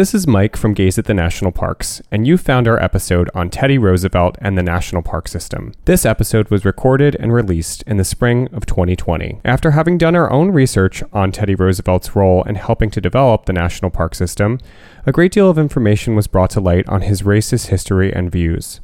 This is Mike from Gaze at the National Parks, and you found our episode on Teddy Roosevelt and the National Park System. This episode was recorded and released in the spring of 2020. After having done our own research on Teddy Roosevelt's role in helping to develop the National Park System, a great deal of information was brought to light on his racist history and views.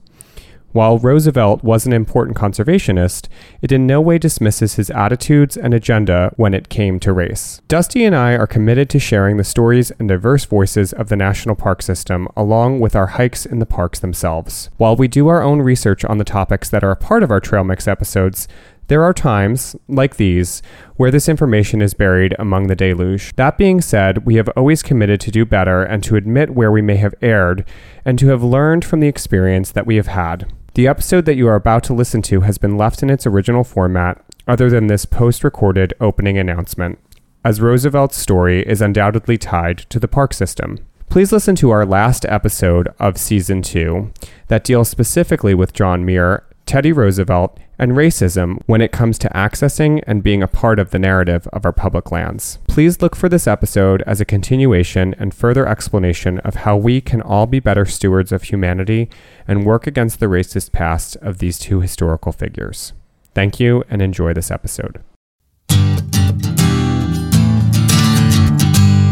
While Roosevelt was an important conservationist, it in no way dismisses his attitudes and agenda when it came to race. Dusty and I are committed to sharing the stories and diverse voices of the national park system along with our hikes in the parks themselves. While we do our own research on the topics that are a part of our Trail Mix episodes, there are times, like these, where this information is buried among the deluge. That being said, we have always committed to do better and to admit where we may have erred, and to have learned from the experience that we have had. The episode that you are about to listen to has been left in its original format, other than this post recorded opening announcement, as Roosevelt's story is undoubtedly tied to the park system. Please listen to our last episode of season two that deals specifically with John Muir, Teddy Roosevelt, and racism when it comes to accessing and being a part of the narrative of our public lands. Please look for this episode as a continuation and further explanation of how we can all be better stewards of humanity and work against the racist past of these two historical figures. Thank you and enjoy this episode.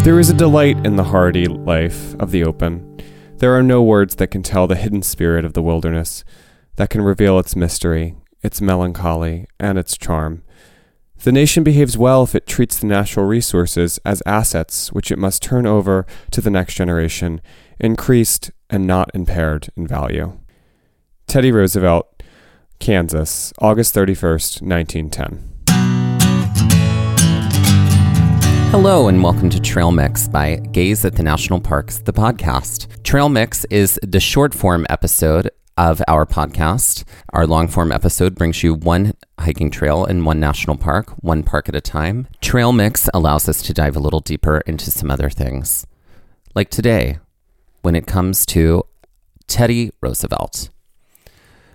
There is a delight in the hardy life of the open. There are no words that can tell the hidden spirit of the wilderness, that can reveal its mystery its melancholy, and its charm. The nation behaves well if it treats the natural resources as assets which it must turn over to the next generation, increased and not impaired in value. Teddy Roosevelt, Kansas, August 31st, 1910. Hello, and welcome to Trail Mix by Gaze at the National Parks, the podcast. Trail Mix is the short form episode of our podcast. Our long form episode brings you one hiking trail in one national park, one park at a time. Trail Mix allows us to dive a little deeper into some other things. Like today, when it comes to Teddy Roosevelt.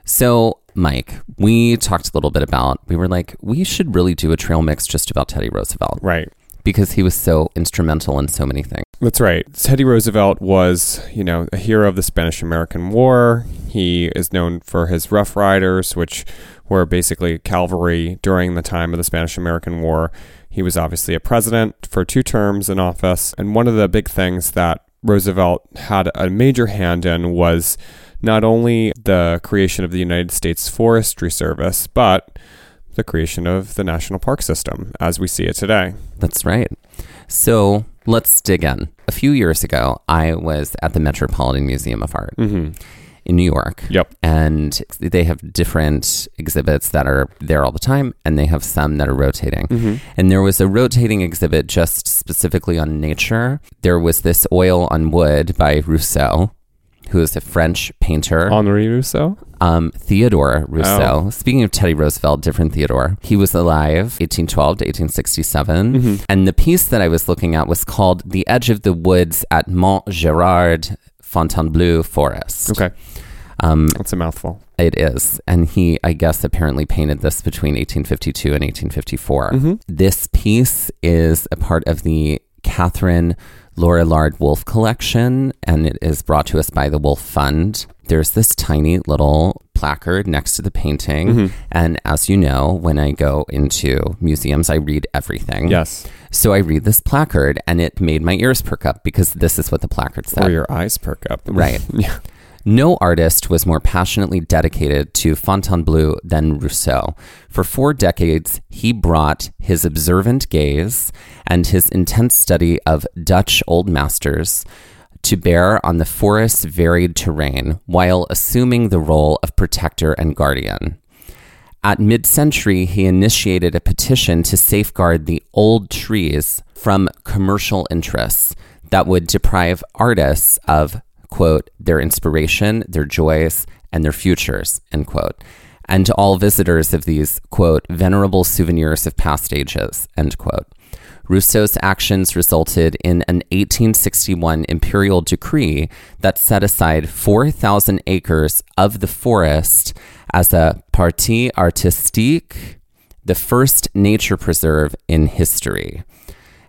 So, Mike, we talked a little bit about, we were like, we should really do a trail mix just about Teddy Roosevelt. Right. Because he was so instrumental in so many things. That's right. Teddy Roosevelt was, you know, a hero of the Spanish American War. He is known for his Rough Riders, which were basically cavalry during the time of the Spanish American War. He was obviously a president for two terms in office. And one of the big things that Roosevelt had a major hand in was not only the creation of the United States Forestry Service, but the creation of the National Park System as we see it today. That's right. So let's dig in. A few years ago, I was at the Metropolitan Museum of Art. Mm-hmm. In New York. Yep. And they have different exhibits that are there all the time, and they have some that are rotating. Mm-hmm. And there was a rotating exhibit just specifically on nature. There was this oil on wood by Rousseau, who is a French painter. Henri Rousseau? Um, Theodore Rousseau. Oh. Speaking of Teddy Roosevelt, different Theodore. He was alive 1812 to 1867. Mm-hmm. And the piece that I was looking at was called The Edge of the Woods at Mont Girard Fontainebleau Forest. Okay. Um, That's a mouthful. it is. And he, I guess, apparently painted this between 1852 and 1854. Mm-hmm. This piece is a part of the Catharine Lorillard Wolfe collection, and it is brought to us by the Wolfe Fund. There's this tiny little placard next to the painting. Mm-hmm. And as you know, when I go into museums, I read everything. Yes. So I read this placard, and it made my ears perk up because this is what the placard said. Or your eyes perk up. Right. yeah. No artist was more passionately dedicated to Fontainebleau than Rousseau. For four decades, he brought his observant gaze and his intense study of Dutch old masters to bear on the forest's varied terrain while assuming the role of protector and guardian. At mid century, he initiated a petition to safeguard the old trees from commercial interests that would deprive artists of, quote, their inspiration, their joys, and their futures, end quote. And to all visitors of these, quote, venerable souvenirs of past ages, end quote. Rousseau's actions resulted in an 1861 imperial decree that set aside 4,000 acres of the forest as a partie artistique, the first nature preserve in history.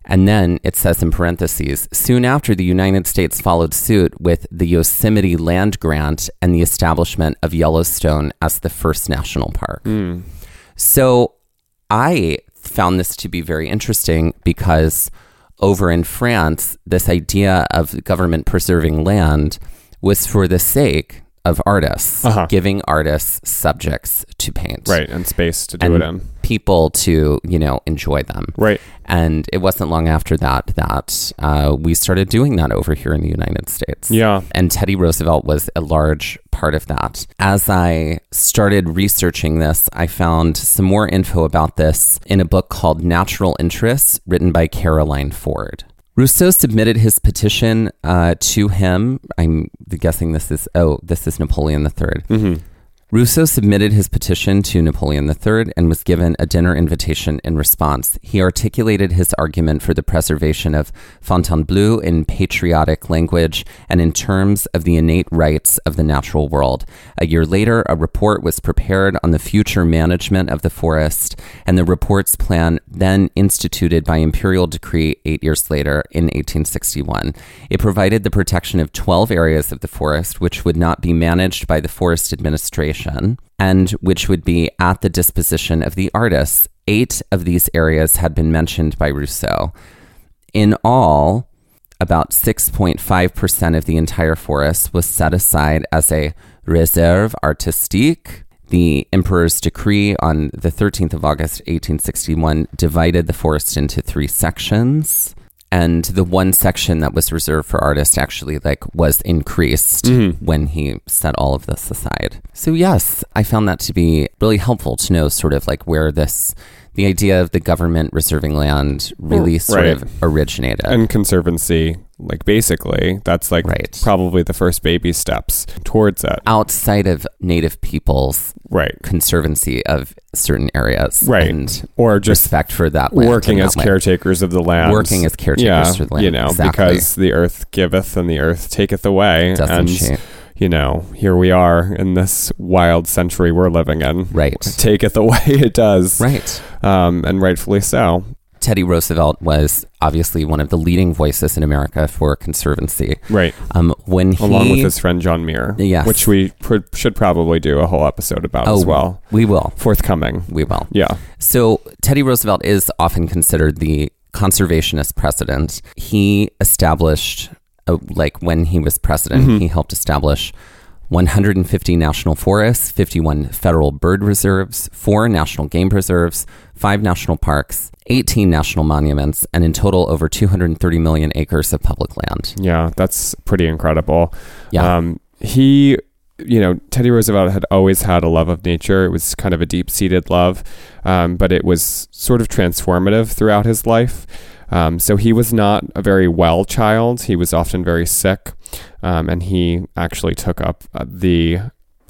And then it says in parentheses soon after, the United States followed suit with the Yosemite land grant and the establishment of Yellowstone as the first national park. So I found this to be very interesting because over in France, this idea of government preserving land was for the sake of artists, Uh-huh. giving artists subjects to paint. Right. And space to do And it in. People to, you know, enjoy them. Right. And it wasn't long after that that uh, we started doing that over here in the United States. Yeah. And Teddy Roosevelt was a large part of that. As I started researching this, I found some more info about this in a book called Natural Interests, written by Caroline Ford. Rousseau submitted his petition uh, to him. I'm guessing this is, oh, this is Napoleon III. Mm-hmm. Rousseau submitted his petition to Napoleon III and was given a dinner invitation in response. He articulated his argument for the preservation of Fontainebleau in patriotic language and in terms of the innate rights of the natural world. A year later, a report was prepared on the future management of the forest, and the report's plan then instituted by imperial decree eight years later in 1861. It provided the protection of 12 areas of the forest, which would not be managed by the forest administration and which would be at the disposition of the artists. Eight of these areas had been mentioned by Rousseau. In all, about 6.5% of the entire forest was set aside as a réserve artistique. The emperor's decree on the 13th of August 1861 divided the forest into three sections and the one section that was reserved for artists actually like was increased mm-hmm. when he set all of this aside. So yes, I found that to be really helpful to know sort of like where this the idea of the government reserving land really sort Right. of originated. And conservancy, like basically, that's like Right. probably the first baby steps towards it. outside of native peoples Right. conservancy of certain areas Right. and Or just respect for that land working as that land. caretakers of the land. Working as caretakers yeah, for the land, You know, exactly. because the earth giveth and the earth taketh away. Doesn't and, she? You know, here we are in this wild century we're living in. right Take it the way it does. right Um, and rightfully so. Teddy Roosevelt was obviously one of the leading voices in America for conservancy. Right. Um, when he, Along with his friend John Muir. Yes. Which we pr- should probably do a whole episode about oh, as well. we will, Forthcoming. we will. Yeah. So Teddy Roosevelt is often considered the conservationist president. He established, uh, like when he was president, Mm-hmm. he helped establish 150 national forests, 51 federal bird reserves, four national game preserves, five national parks, 18 national monuments, and in total over 230 million acres of public land. Yeah. That's pretty incredible. Yeah. Um, he, you know, Teddy Roosevelt had always had a love of nature. It was kind of a deep seated love, um, but it was sort of transformative throughout his life. Um, so he was not a very well child. He was often very sick. um, and he actually took up uh, the.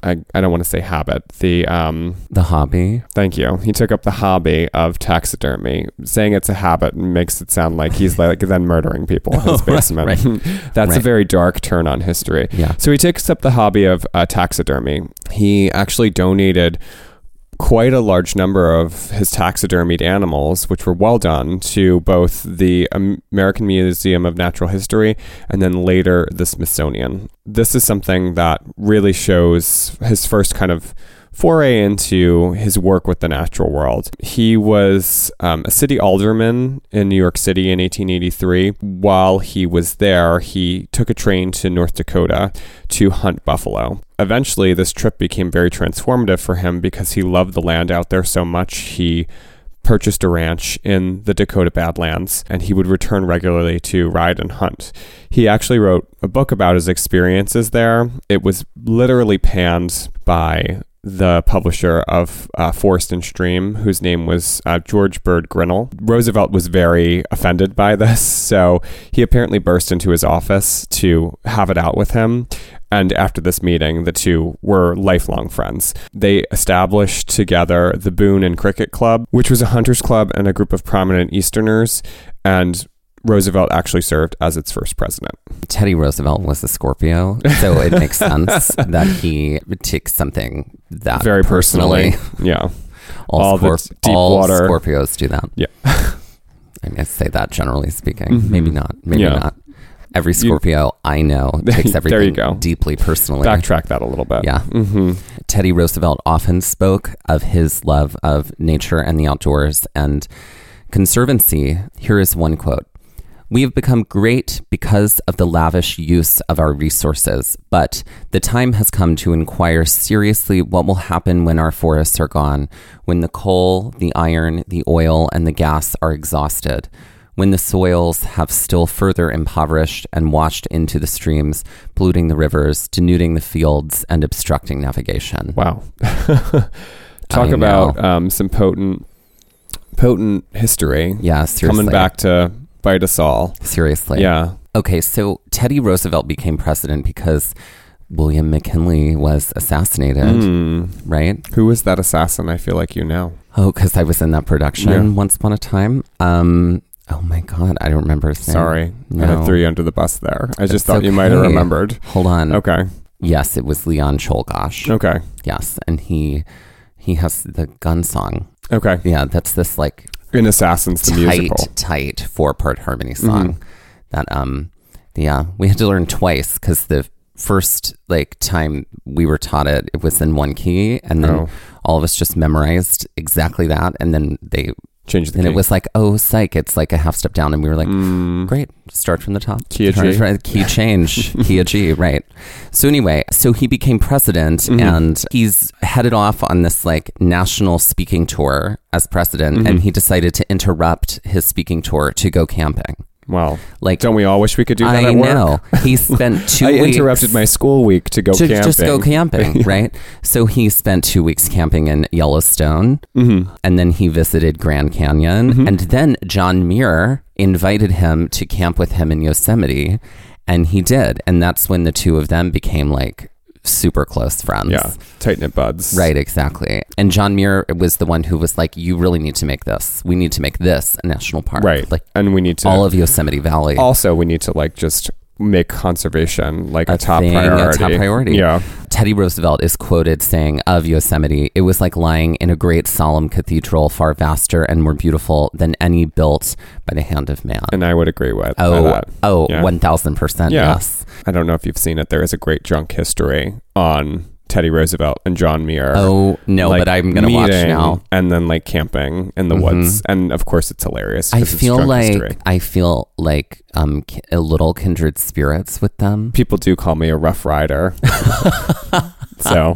I, I don't want to say habit. The um, The hobby. thank you. He took up the hobby of taxidermy. Saying it's a habit makes it sound like he's like then murdering people in his Oh, right, basement. right. That's a very dark turn on history. Yeah. So he takes up the hobby of uh, taxidermy. He actually donated quite a large number of his taxidermied animals, which were well done, to both the American Museum of Natural History and then later the Smithsonian. This is something that really shows his first kind of foray into his work with the natural world. He was um, a city alderman in New York City in 1883. While he was there, he took a train to North Dakota to hunt buffalo. Eventually, this trip became very transformative for him because he loved the land out there so much. He purchased a ranch in the Dakota Badlands and he would return regularly to ride and hunt. He actually wrote a book about his experiences there. It was literally panned by the publisher of uh, Forest and Stream, whose name was uh, George Bird Grinnell. Roosevelt was very offended by this, so he apparently burst into his office to have it out with him. And after this meeting, the two were lifelong friends. They established together the Boone and Crockett Club, which was a hunters club and a group of prominent Easterners. And Roosevelt actually served as its first president. Teddy Roosevelt was a Scorpio, so it makes sense that he takes something that Very personally. Yeah. All, All Scorp- deep all water- Scorpios do that. Yeah. I guess say that generally speaking. Mhm. Maybe not. Maybe Yeah. not. Every Scorpio I know takes everything There you go. deeply personally. Backtrack that a little bit. Yeah. hmm Teddy Roosevelt often spoke of his love of nature and the outdoors and conservancy. Here is one quote We have become great because of the lavish use of our resources, but the time has come to inquire seriously what will happen when our forests are gone, when the coal, the iron, the oil, and the gas are exhausted. When the soils have still further impoverished and washed into the streams, polluting the rivers, denuding the fields, and obstructing navigation. Wow. Talk I about um, some potent, potent history Yeah, seriously. coming back to bite us all. Seriously. Yeah. Okay, so Teddy Roosevelt became president because William McKinley was assassinated, Mm. right? Who was that assassin? I feel like you know. Oh, because I was in that production Yeah. once upon a time. Um, oh my God, I don't remember his name. Sorry, I No. had threw you under the bus there. I just thought you might have remembered. Hold on. Okay. Yes, it was Leon Czolgosz. Okay. Yes, and he he has the gun song. Okay. Yeah, that's this like In Assassins the tight, musical. tight four part harmony song. Mhm. That um, yeah, we had to learn twice because the first like time we were taught it, it was in one key, and then Oh. all of us just memorized exactly that, and then they Change the and key. it was like, oh, psych, it's like a half step down, and we were like. Mm. Great. Start from the top. Key G. from- Key change. key G, right. So anyway, so he became president Mhm. and he's headed off on this like national speaking tour as president Mhm. and he decided to interrupt his speaking tour to go camping. Wow. Like Don't we all wish we could do that I at work? know. He spent two I weeks interrupted my school week to go to camping. just go camping, right? So he spent two weeks camping in Yellowstone hmm and then he visited Grand Canyon. Mhm. And then John Muir invited him to camp with him in Yosemite, and he did. And that's when the two of them became like super close friends. Yeah. Tight knit buds. Right, exactly. And John Muir was the one who was like, You really need to make this. We need to make this a national park. Right. Like And we need to all of Yosemite Valley. also we need to like just make conservation like a, A top thing, a priority. top priority. Yeah. Teddy Roosevelt is quoted saying of Yosemite, it was like lying in a great solemn cathedral, far vaster and more beautiful than any built by the hand of man. And I would agree with Oh, that. oh, Yeah. 1000%. Yeah. Yes. I don't know if you've seen it. There is a great drunk history on Teddy Roosevelt and John Muir. Oh, no, like, but I'm going to watch now. And then like camping in the Mhm. woods. And of course it's hilarious. I feel like history. I feel like um a little kindred spirits with them. people do call me a rough rider. so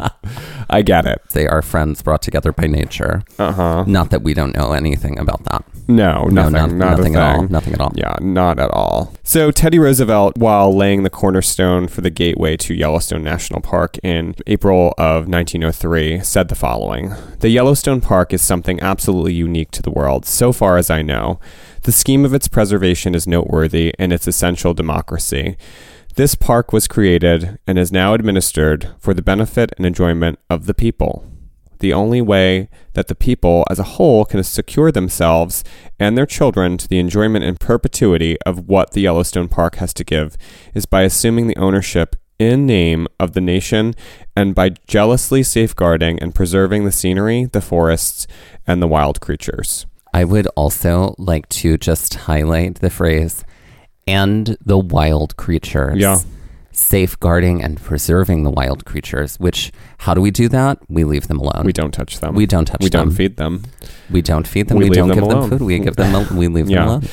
I get it. They are friends brought together by nature. Uh huh. Not that we don't know anything about that. No, No, nothing. not- not nothing at all. Nothing at all. Yeah, not at all. So, Teddy Roosevelt, while laying the cornerstone for the gateway to Yellowstone National Park in April of 1903, said the following The Yellowstone Park is something absolutely unique to the world, so far as I know. The scheme of its preservation is noteworthy in its essential democracy. This park was created and is now administered for the benefit and enjoyment of the people. The only way that the people as a whole can secure themselves and their children to the enjoyment and perpetuity of what the Yellowstone Park has to give is by assuming the ownership in name of the nation and by jealously safeguarding and preserving the scenery, the forests, and the wild creatures. I would also like to just highlight the phrase and the wild creatures. Yeah. Safeguarding and preserving the wild creatures, which, how do we do that? We leave them alone. We don't touch them. We don't touch we them. We don't feed them. We don't feed them. We We, leave don't them give alone. them food. We give them. We leave Yeah. them alone.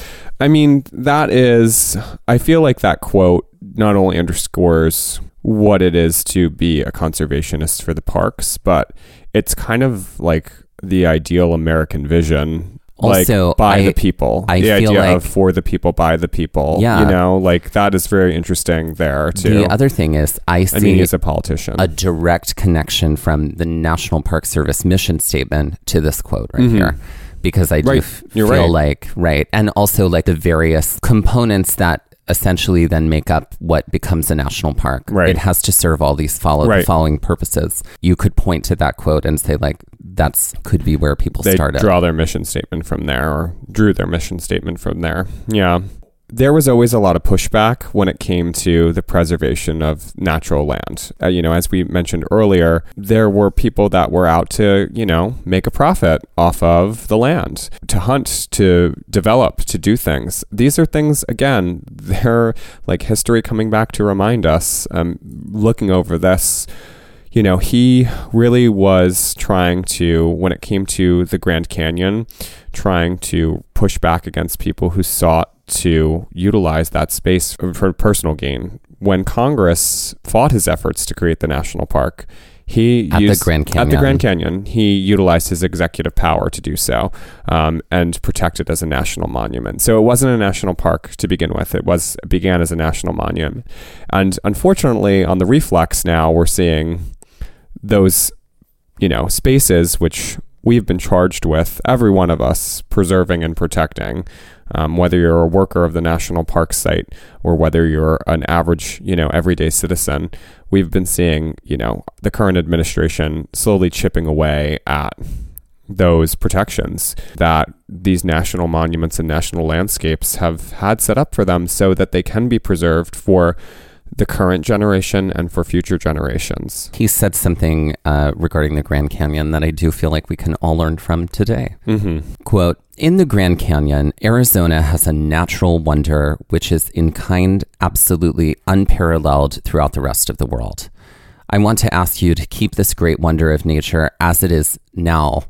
I mean, that is, I feel like that quote not only underscores what it is to be a conservationist for the parks, but it's kind of like the ideal American vision. Also, like by I- the people, I the feel idea like- of for the people, by the people. Yeah. you know, like that is very interesting there too. The other thing is, I see I mean, he's a politician. a direct connection from the National Park Service mission statement to this quote right Mhm. here. Because I do Right. f- feel right. like, right. And also like the various components that essentially then make up what becomes a national park. Right. It has to serve all these follow- Right. following purposes. You could point to that quote and say, like, that's could be where people they started. draw their mission statement from there or drew their mission statement from there. Yeah. There was always a lot of pushback when it came to the preservation of natural land. Uh, you know, as we mentioned earlier, there were people that were out to, you know, make a profit off of the land, to hunt, to develop, to do things. These are things, again, they're like history coming back to remind us, um, looking over this you know, he really was trying to, when it came to the Grand Canyon, trying to push back against people who sought to utilize that space for personal gain. When Congress fought his efforts to create the national park, he At the Grand Canyon. At the Grand Canyon, he utilized his executive power to do so um, and protect it as a national monument. So it wasn't a national park to begin with. It was it began as a national monument, and unfortunately, on the reflex now, we're seeing those, you know, spaces which we've been charged with, every one of us, preserving and protecting. Um, whether you're a worker of the national park site or whether you're an average, you know, everyday citizen, we've been seeing, you know, the current administration slowly chipping away at those protections that these national monuments and national landscapes have had set up for them so that they can be preserved for the current generation and for future generations. he said something uh, regarding the Grand Canyon that I do feel like we can all learn from today. Mm-hmm. Quote In the Grand Canyon, Arizona has a natural wonder which is in kind absolutely unparalleled throughout the rest of the world. I want to ask you to keep this great wonder of nature as it is now.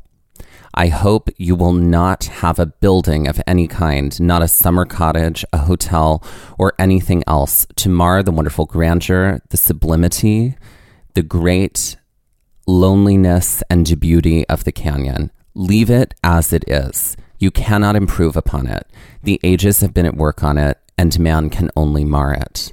I hope you will not have a building of any kind, not a summer cottage, a hotel, or anything else to mar the wonderful grandeur, the sublimity, the great loneliness and beauty of the canyon. Leave it as it is. You cannot improve upon it. The ages have been at work on it, and man can only mar it.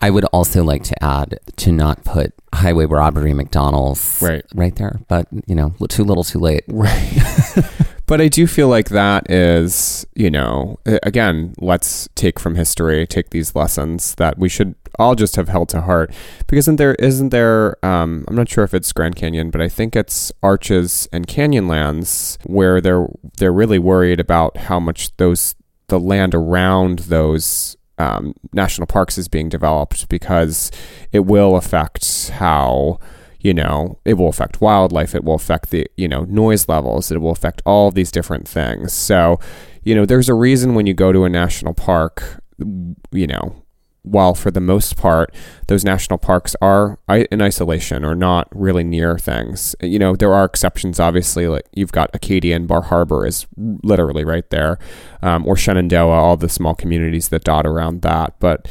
I would also like to add to not put highway robbery McDonald's Right. right there, but you know, too little, too late. Right. but I do feel like that is, you know, again, let's take from history, take these lessons that we should all just have held to heart. Because isn't there, isn't there, um, I'm not sure if it's Grand Canyon, but I think it's Arches and Canyonlands where they're, they're really worried about how much those, the land around those um, national parks is being developed because it will affect how you know it will affect wildlife it will affect the you know noise levels it will affect all these different things. So you know there's a reason when you go to a national park you know while for the most part those national parks are in isolation or not really near things. You know there are exceptions obviously like you've got acadia and bar harbor is literally right there um, or shenandoah all the small communities that dot around that. But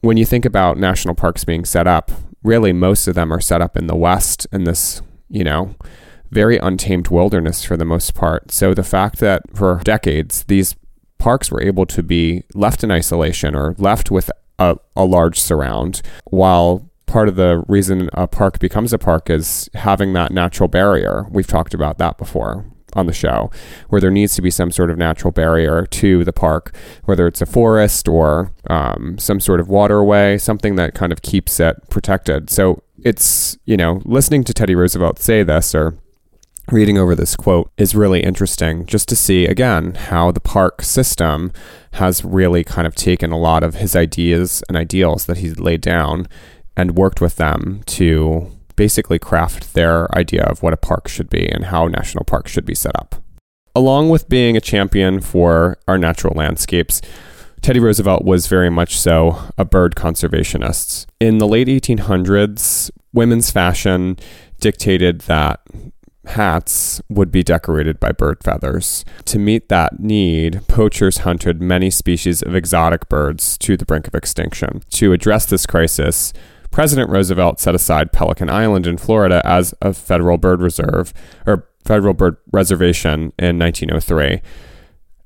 when you think about national parks being set up really most of them are set up in the west in this you know very untamed wilderness for the most part. So the fact that for decades these parks were able to be left in isolation or left with a, a large surround while part of the reason a park becomes a park is having that natural barrier we've talked about that before on the show, where there needs to be some sort of natural barrier to the park, whether it's a forest or um, some sort of waterway, something that kind of keeps it protected. So it's, you know, listening to Teddy Roosevelt say this or reading over this quote is really interesting just to see again how the park system has really kind of taken a lot of his ideas and ideals that he's laid down and worked with them to basically craft their idea of what a park should be and how national parks should be set up. Along with being a champion for our natural landscapes, Teddy Roosevelt was very much so a bird conservationist. In the late 1800s, women's fashion dictated that hats would be decorated by bird feathers. To meet that need, poachers hunted many species of exotic birds to the brink of extinction. To address this crisis, President Roosevelt set aside Pelican Island in Florida as a federal bird reserve or federal bird reservation in 1903.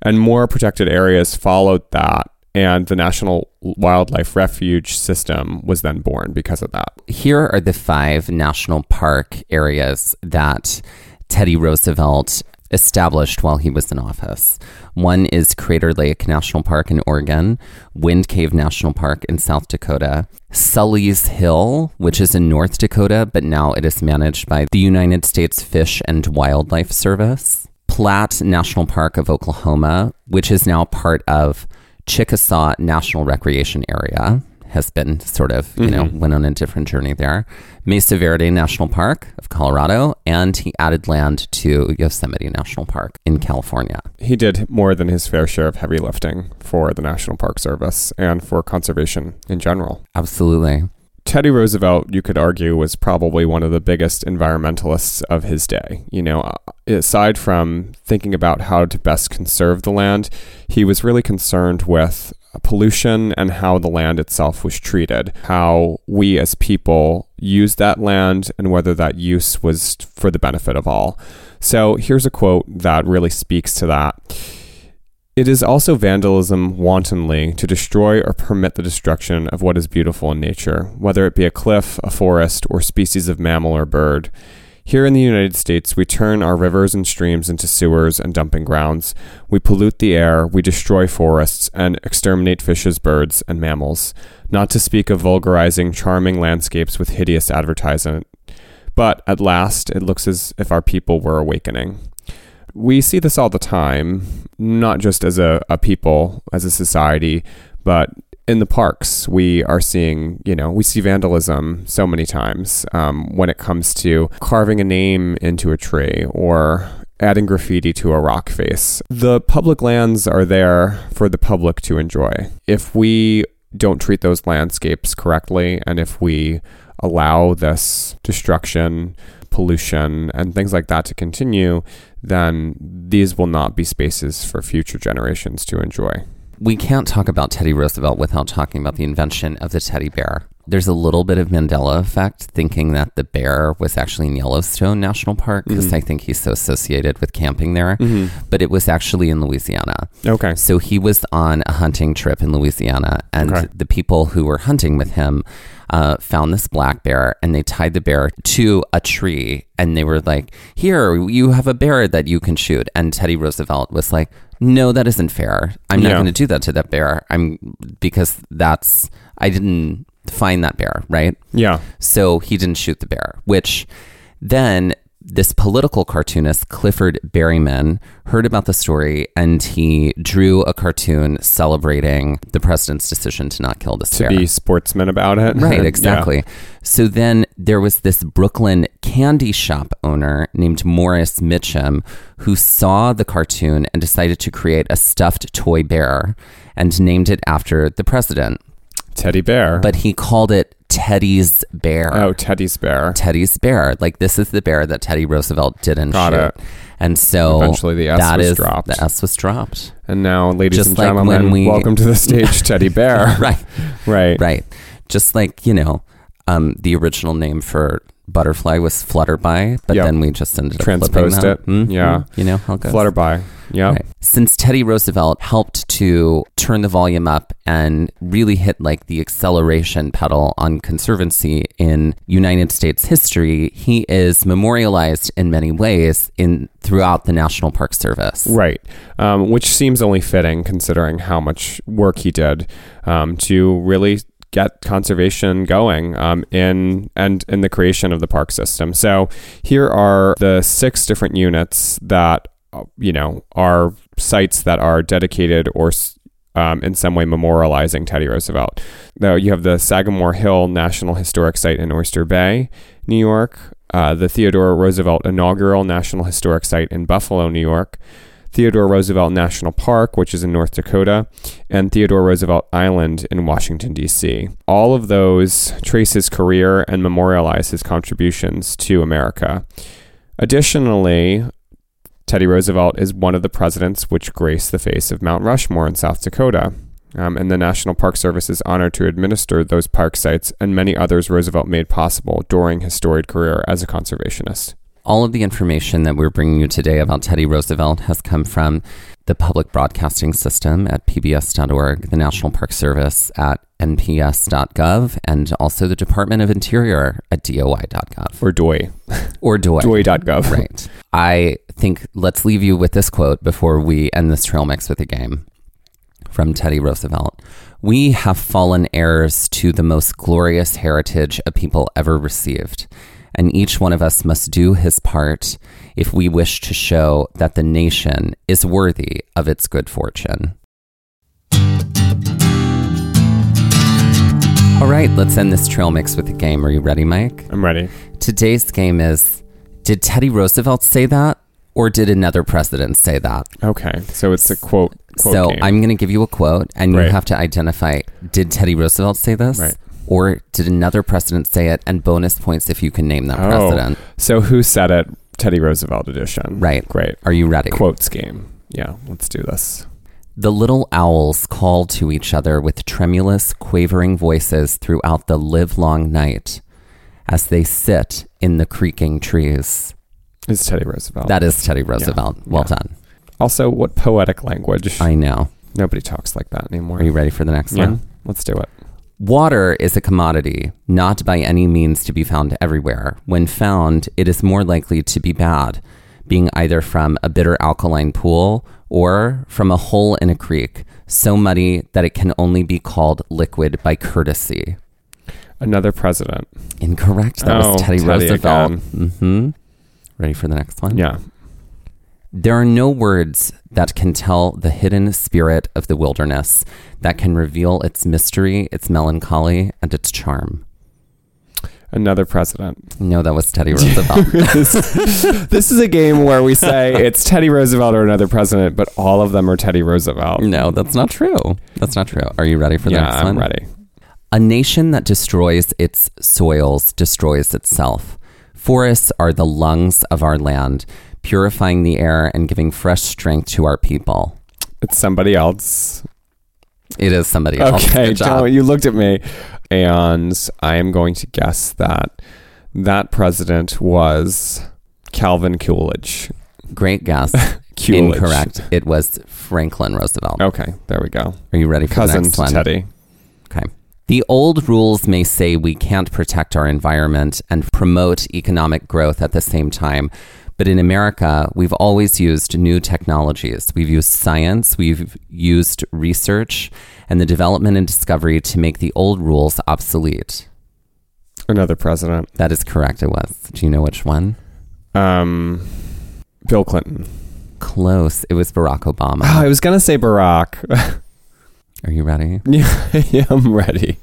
And more protected areas followed that and the National Wildlife Refuge System was then born because of that. Here are the five national park areas that Teddy Roosevelt established while he was in office. One is Crater Lake National Park in Oregon, Wind Cave National Park in South Dakota, Sully's Hill, which is in North Dakota, but now it is managed by the United States Fish and Wildlife Service, Platt National Park of Oklahoma, which is now part of Chickasaw National Recreation Area has been sort of, you mm-hmm. know, went on a different journey there. Mesa Verde National Park of Colorado, and he added land to Yosemite National Park in California. He did more than his fair share of heavy lifting for the National Park Service and for conservation in general. Absolutely. Teddy Roosevelt, you could argue, was probably one of the biggest environmentalists of his day. You know, uh, aside from thinking about how to best conserve the land, he was really concerned with pollution and how the land itself was treated, how we as people use that land, and whether that use was for the benefit of all. So here's a quote that really speaks to that. It is also vandalism wantonly to destroy or permit the destruction of what is beautiful in nature, whether it be a cliff, a forest, or species of mammal or bird. Here in the United States, we turn our rivers and streams into sewers and dumping grounds. We pollute the air, we destroy forests, and exterminate fishes, birds, and mammals, not to speak of vulgarizing charming landscapes with hideous advertisement. But at last, it looks as if our people were awakening we see this all the time, not just as a, a people, as a society, but in the parks, we are seeing, you know, we see vandalism so many times um, when it comes to carving a name into a tree or adding graffiti to a rock face. The public lands are there for the public to enjoy. If we don't treat those landscapes correctly and if we allow this destruction, pollution, and things like that to continue, then these will not be spaces for future generations to enjoy. We can't talk about Teddy Roosevelt without talking about the invention of the teddy bear. There's a little bit of Mandela effect thinking that the bear was actually in Yellowstone National Park because mm-hmm. I think he's so associated with camping there, mm-hmm. but it was actually in Louisiana. Okay. So he was on a hunting trip in Louisiana, and okay. the people who were hunting with him uh, found this black bear and they tied the bear to a tree and they were like, Here, you have a bear that you can shoot. And Teddy Roosevelt was like, No, that isn't fair. I'm not going to do that to that bear. I'm because that's, I didn't find that bear, right? Yeah. So he didn't shoot the bear, which then this political cartoonist, Clifford Berryman, heard about the story and he drew a cartoon celebrating the president's decision to not kill this to bear. To be sportsman about it. Right, exactly. yeah. So then there was this Brooklyn candy shop owner named Morris Michtom who saw the cartoon and decided to create a stuffed toy bear and named it after the president. Teddy Bear. But he called it Teddy's bear. Oh, Teddy's bear. Teddy's bear. Like this is the bear that Teddy Roosevelt didn't Got shoot. it. And so eventually the S that was is, dropped. The S was dropped. And now, ladies Just and like gentlemen, we- welcome to the stage, Teddy Bear. right. Right. Right. Just like, you know, um, the original name for butterfly was flutterby, but Yep. then we just ended up Transposed it. Mhm. Yeah. You know how it goes. Flutterby. Yep. Right. Since Teddy Roosevelt helped to turn the volume up and really hit like the acceleration pedal on conservancy in United States history, he is memorialized in many ways in throughout the National Park Service. Right. Um, which seems only fitting considering how much work he did um, to really get conservation going um, in and in the creation of the park system. So here are the six different units that uh, you know are sites that are dedicated or um, in some way memorializing Teddy Roosevelt. Now you have the Sagamore Hill National Historic Site in Oyster Bay, New York. Uh, the Theodore Roosevelt Inaugural National Historic Site in Buffalo, New York. Theodore Roosevelt National Park, which is in North Dakota, and Theodore Roosevelt Island in Washington, D.C. All of those trace his career and memorialize his contributions to America. Additionally, Teddy Roosevelt is one of the presidents which grace the face of Mount Rushmore in South Dakota. Um, and the National Park Service is honored to administer those park sites and many others Roosevelt made possible during his storied career as a conservationist. All of the information that we're bringing you today about Teddy Roosevelt has come from the public broadcasting system at pbs.org, the National Park Service at nps.gov, and also the Department of Interior at doi.gov Or DOI. or DOI. DOI.gov. Right. I think let's leave you with this quote before we end this trail mix with a game from Teddy Roosevelt. We have fallen heirs to the most glorious heritage a people ever received, and each one of us must do his part if we wish to show that the nation is worthy of its good fortune. All right, let's end this trail mix with a game. Are you ready, Mike? I'm ready. Today's game is Did Teddy Roosevelt say that, or did another president say that? Okay. So it's a quote. quote so game. I'm going to give you a quote, and Right. you have to identify Did Teddy Roosevelt say this? Right. Or did another president say it? And bonus points if you can name that Oh. president. So who said it? Teddy Roosevelt edition. Right. Great. Are you ready? Quotes game. Yeah. Let's do this. The little owls call to each other with tremulous, quavering voices throughout the livelong night as they sit in the creaking trees. It's Teddy Roosevelt. That is Teddy Roosevelt. Well Yeah. done. also, what poetic language? I know. Nobody talks like that anymore. Are you ready for the next yeah. one? Let's do it. Water is a commodity, not by any means to be found everywhere. When found, it is more likely to be bad, being either from a bitter alkaline pool or from a hole in a creek, so muddy that it can only be called liquid by courtesy. Another president. Incorrect. That Oh, was Teddy, Teddy Roosevelt. again. hmm Ready for the next one? Yeah. There are no words that can tell the hidden spirit of the wilderness, that can reveal its mystery, its melancholy, and its charm. Another president. No, that was Teddy Roosevelt. this, this is a game where we say it's Teddy Roosevelt or another president, but all of them are Teddy Roosevelt. no, that's not true. That's not true. Are you ready for the yeah, next I'm one? ready. A nation that destroys its soils destroys itself. Forests are the lungs of our land, purifying the air and giving fresh strength to our people. It's somebody else. It is somebody else. Okay, Good you looked at me, and I am going to guess that that president was Calvin Coolidge. Great guess. Coolidge. Incorrect. It was Franklin Roosevelt. Okay, there we go. Are you ready for Cousin the next one? Teddy. Okay. The old rules may say we can't protect our environment and promote economic growth at the same time. But in America, we've always used new technologies. We've used science, we've used research, and the development and discovery to make the old rules obsolete. Another president. That is correct, it was. Do you know which one? Um, Bill Clinton. Close. It was Barack Obama. Oh, I was gonna say Barack. Are you ready? yeah, yeah, I'm ready.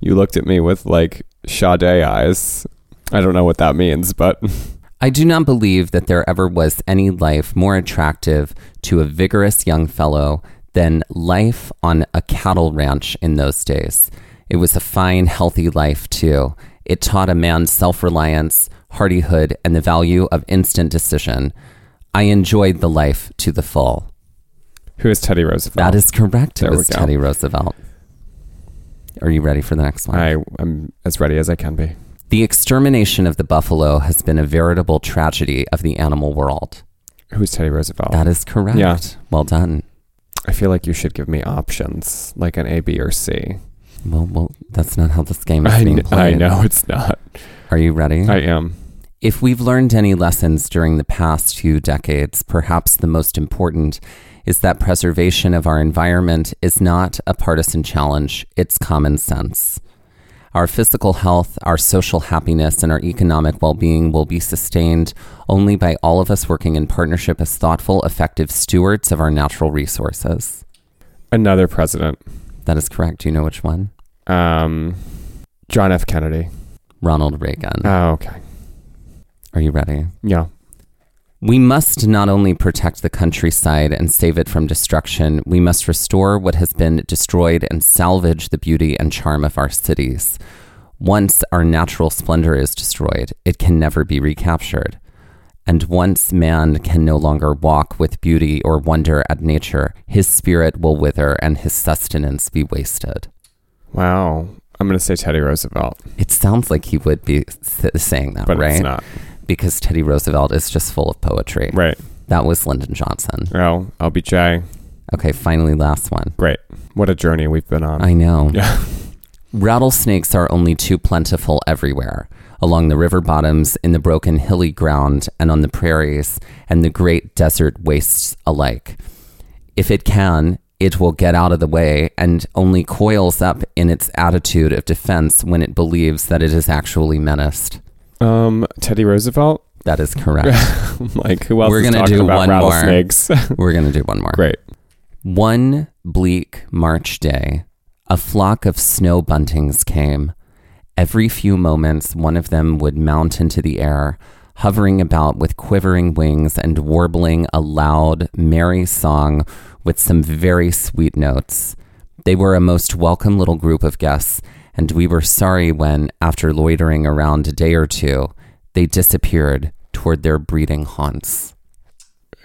You looked at me with like Sade eyes. I don't know what that means, but I do not believe that there ever was any life more attractive to a vigorous young fellow than life on a cattle ranch in those days. It was a fine, healthy life, too. It taught a man self reliance, hardihood, and the value of instant decision. I enjoyed the life to the full. who is Teddy Roosevelt? That is correct. It There we was. Teddy Roosevelt. Are you ready for the next one? I am as ready as I can be. The extermination of the buffalo has been a veritable tragedy of the animal world. Who's Teddy Roosevelt? That is correct. Yeah. Well done. I feel like you should give me options, like an A, B, or C. Well, well, that's not how this game is I, being kn- played. I know it's not. Are you ready? I am. If we've learned any lessons during the past few decades, perhaps the most important is that preservation of our environment is not a partisan challenge, it's common sense. Our physical health, our social happiness, and our economic well being will be sustained only by all of us working in partnership as thoughtful, effective stewards of our natural resources. Another president. That is correct. Do you know which one? Um, John F. Kennedy. Ronald Reagan. Oh, okay. Are you ready? Yeah. We must not only protect the countryside and save it from destruction, we must restore what has been destroyed and salvage the beauty and charm of our cities. Once our natural splendor is destroyed, it can never be recaptured. And once man can no longer walk with beauty or wonder at nature, his spirit will wither and his sustenance be wasted. Wow. I'm going to say Teddy Roosevelt, It sounds like he would be th- saying that, but right? it's not. Because Teddy Roosevelt is just full of poetry. Right. That was Lyndon Johnson. Oh, LBJ. Okay, finally, last one. Great. What a journey we've been on. I know. yeah. Rattlesnakes are only too plentiful everywhere along the river bottoms, in the broken hilly ground, and on the prairies and the great desert wastes alike. If it can, it will get out of the way and only coils up in its attitude of defense when it believes that it is actually menaced. Um, Teddy Roosevelt. That is correct. like who else We're gonna talking do about one more. rattlesnakes? We're going to do one more. Great. One bleak March day, a flock of snow buntings came. Every few moments, one of them would mount into the air, hovering about with quivering wings and warbling a loud, merry song with some very sweet notes. They were a most welcome little group of guests, and we were sorry when, after loitering around a day or two, they disappeared toward their breeding haunts.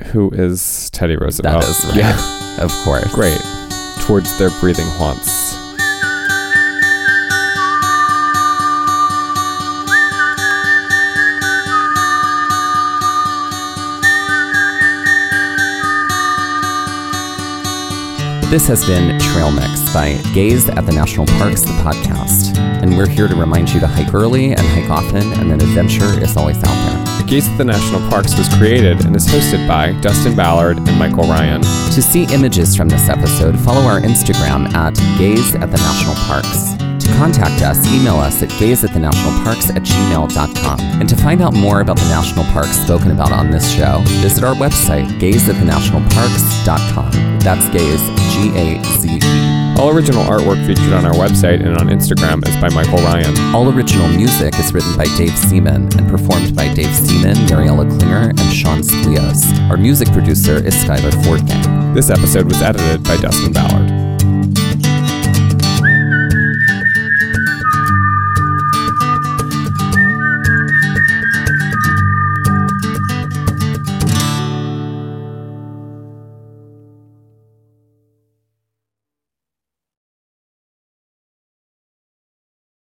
Who is Teddy Roosevelt? That is right. Yeah. Of course. Great. Towards their breathing haunts. This has been Trail Mix by Gaze at the National Parks, the podcast. And we're here to remind you to hike early and hike often, and that adventure is always out there. Gaze at the National Parks was created and is hosted by Dustin Ballard and Michael Ryan. To see images from this episode, follow our Instagram at Gaze at the National Parks. Contact us, email us at gaze at the national parks at gmail.com. And to find out more about the national parks spoken about on this show, visit our website, gazeatthenationalparks.com. That's gaze, G A Z E. All original artwork featured on our website and on Instagram is by Michael Ryan. All original music is written by Dave Seaman and performed by Dave Seaman, Mariella Klinger, and Sean Sklios. Our music producer is Skylar Fortgang. This episode was edited by Dustin Ballard.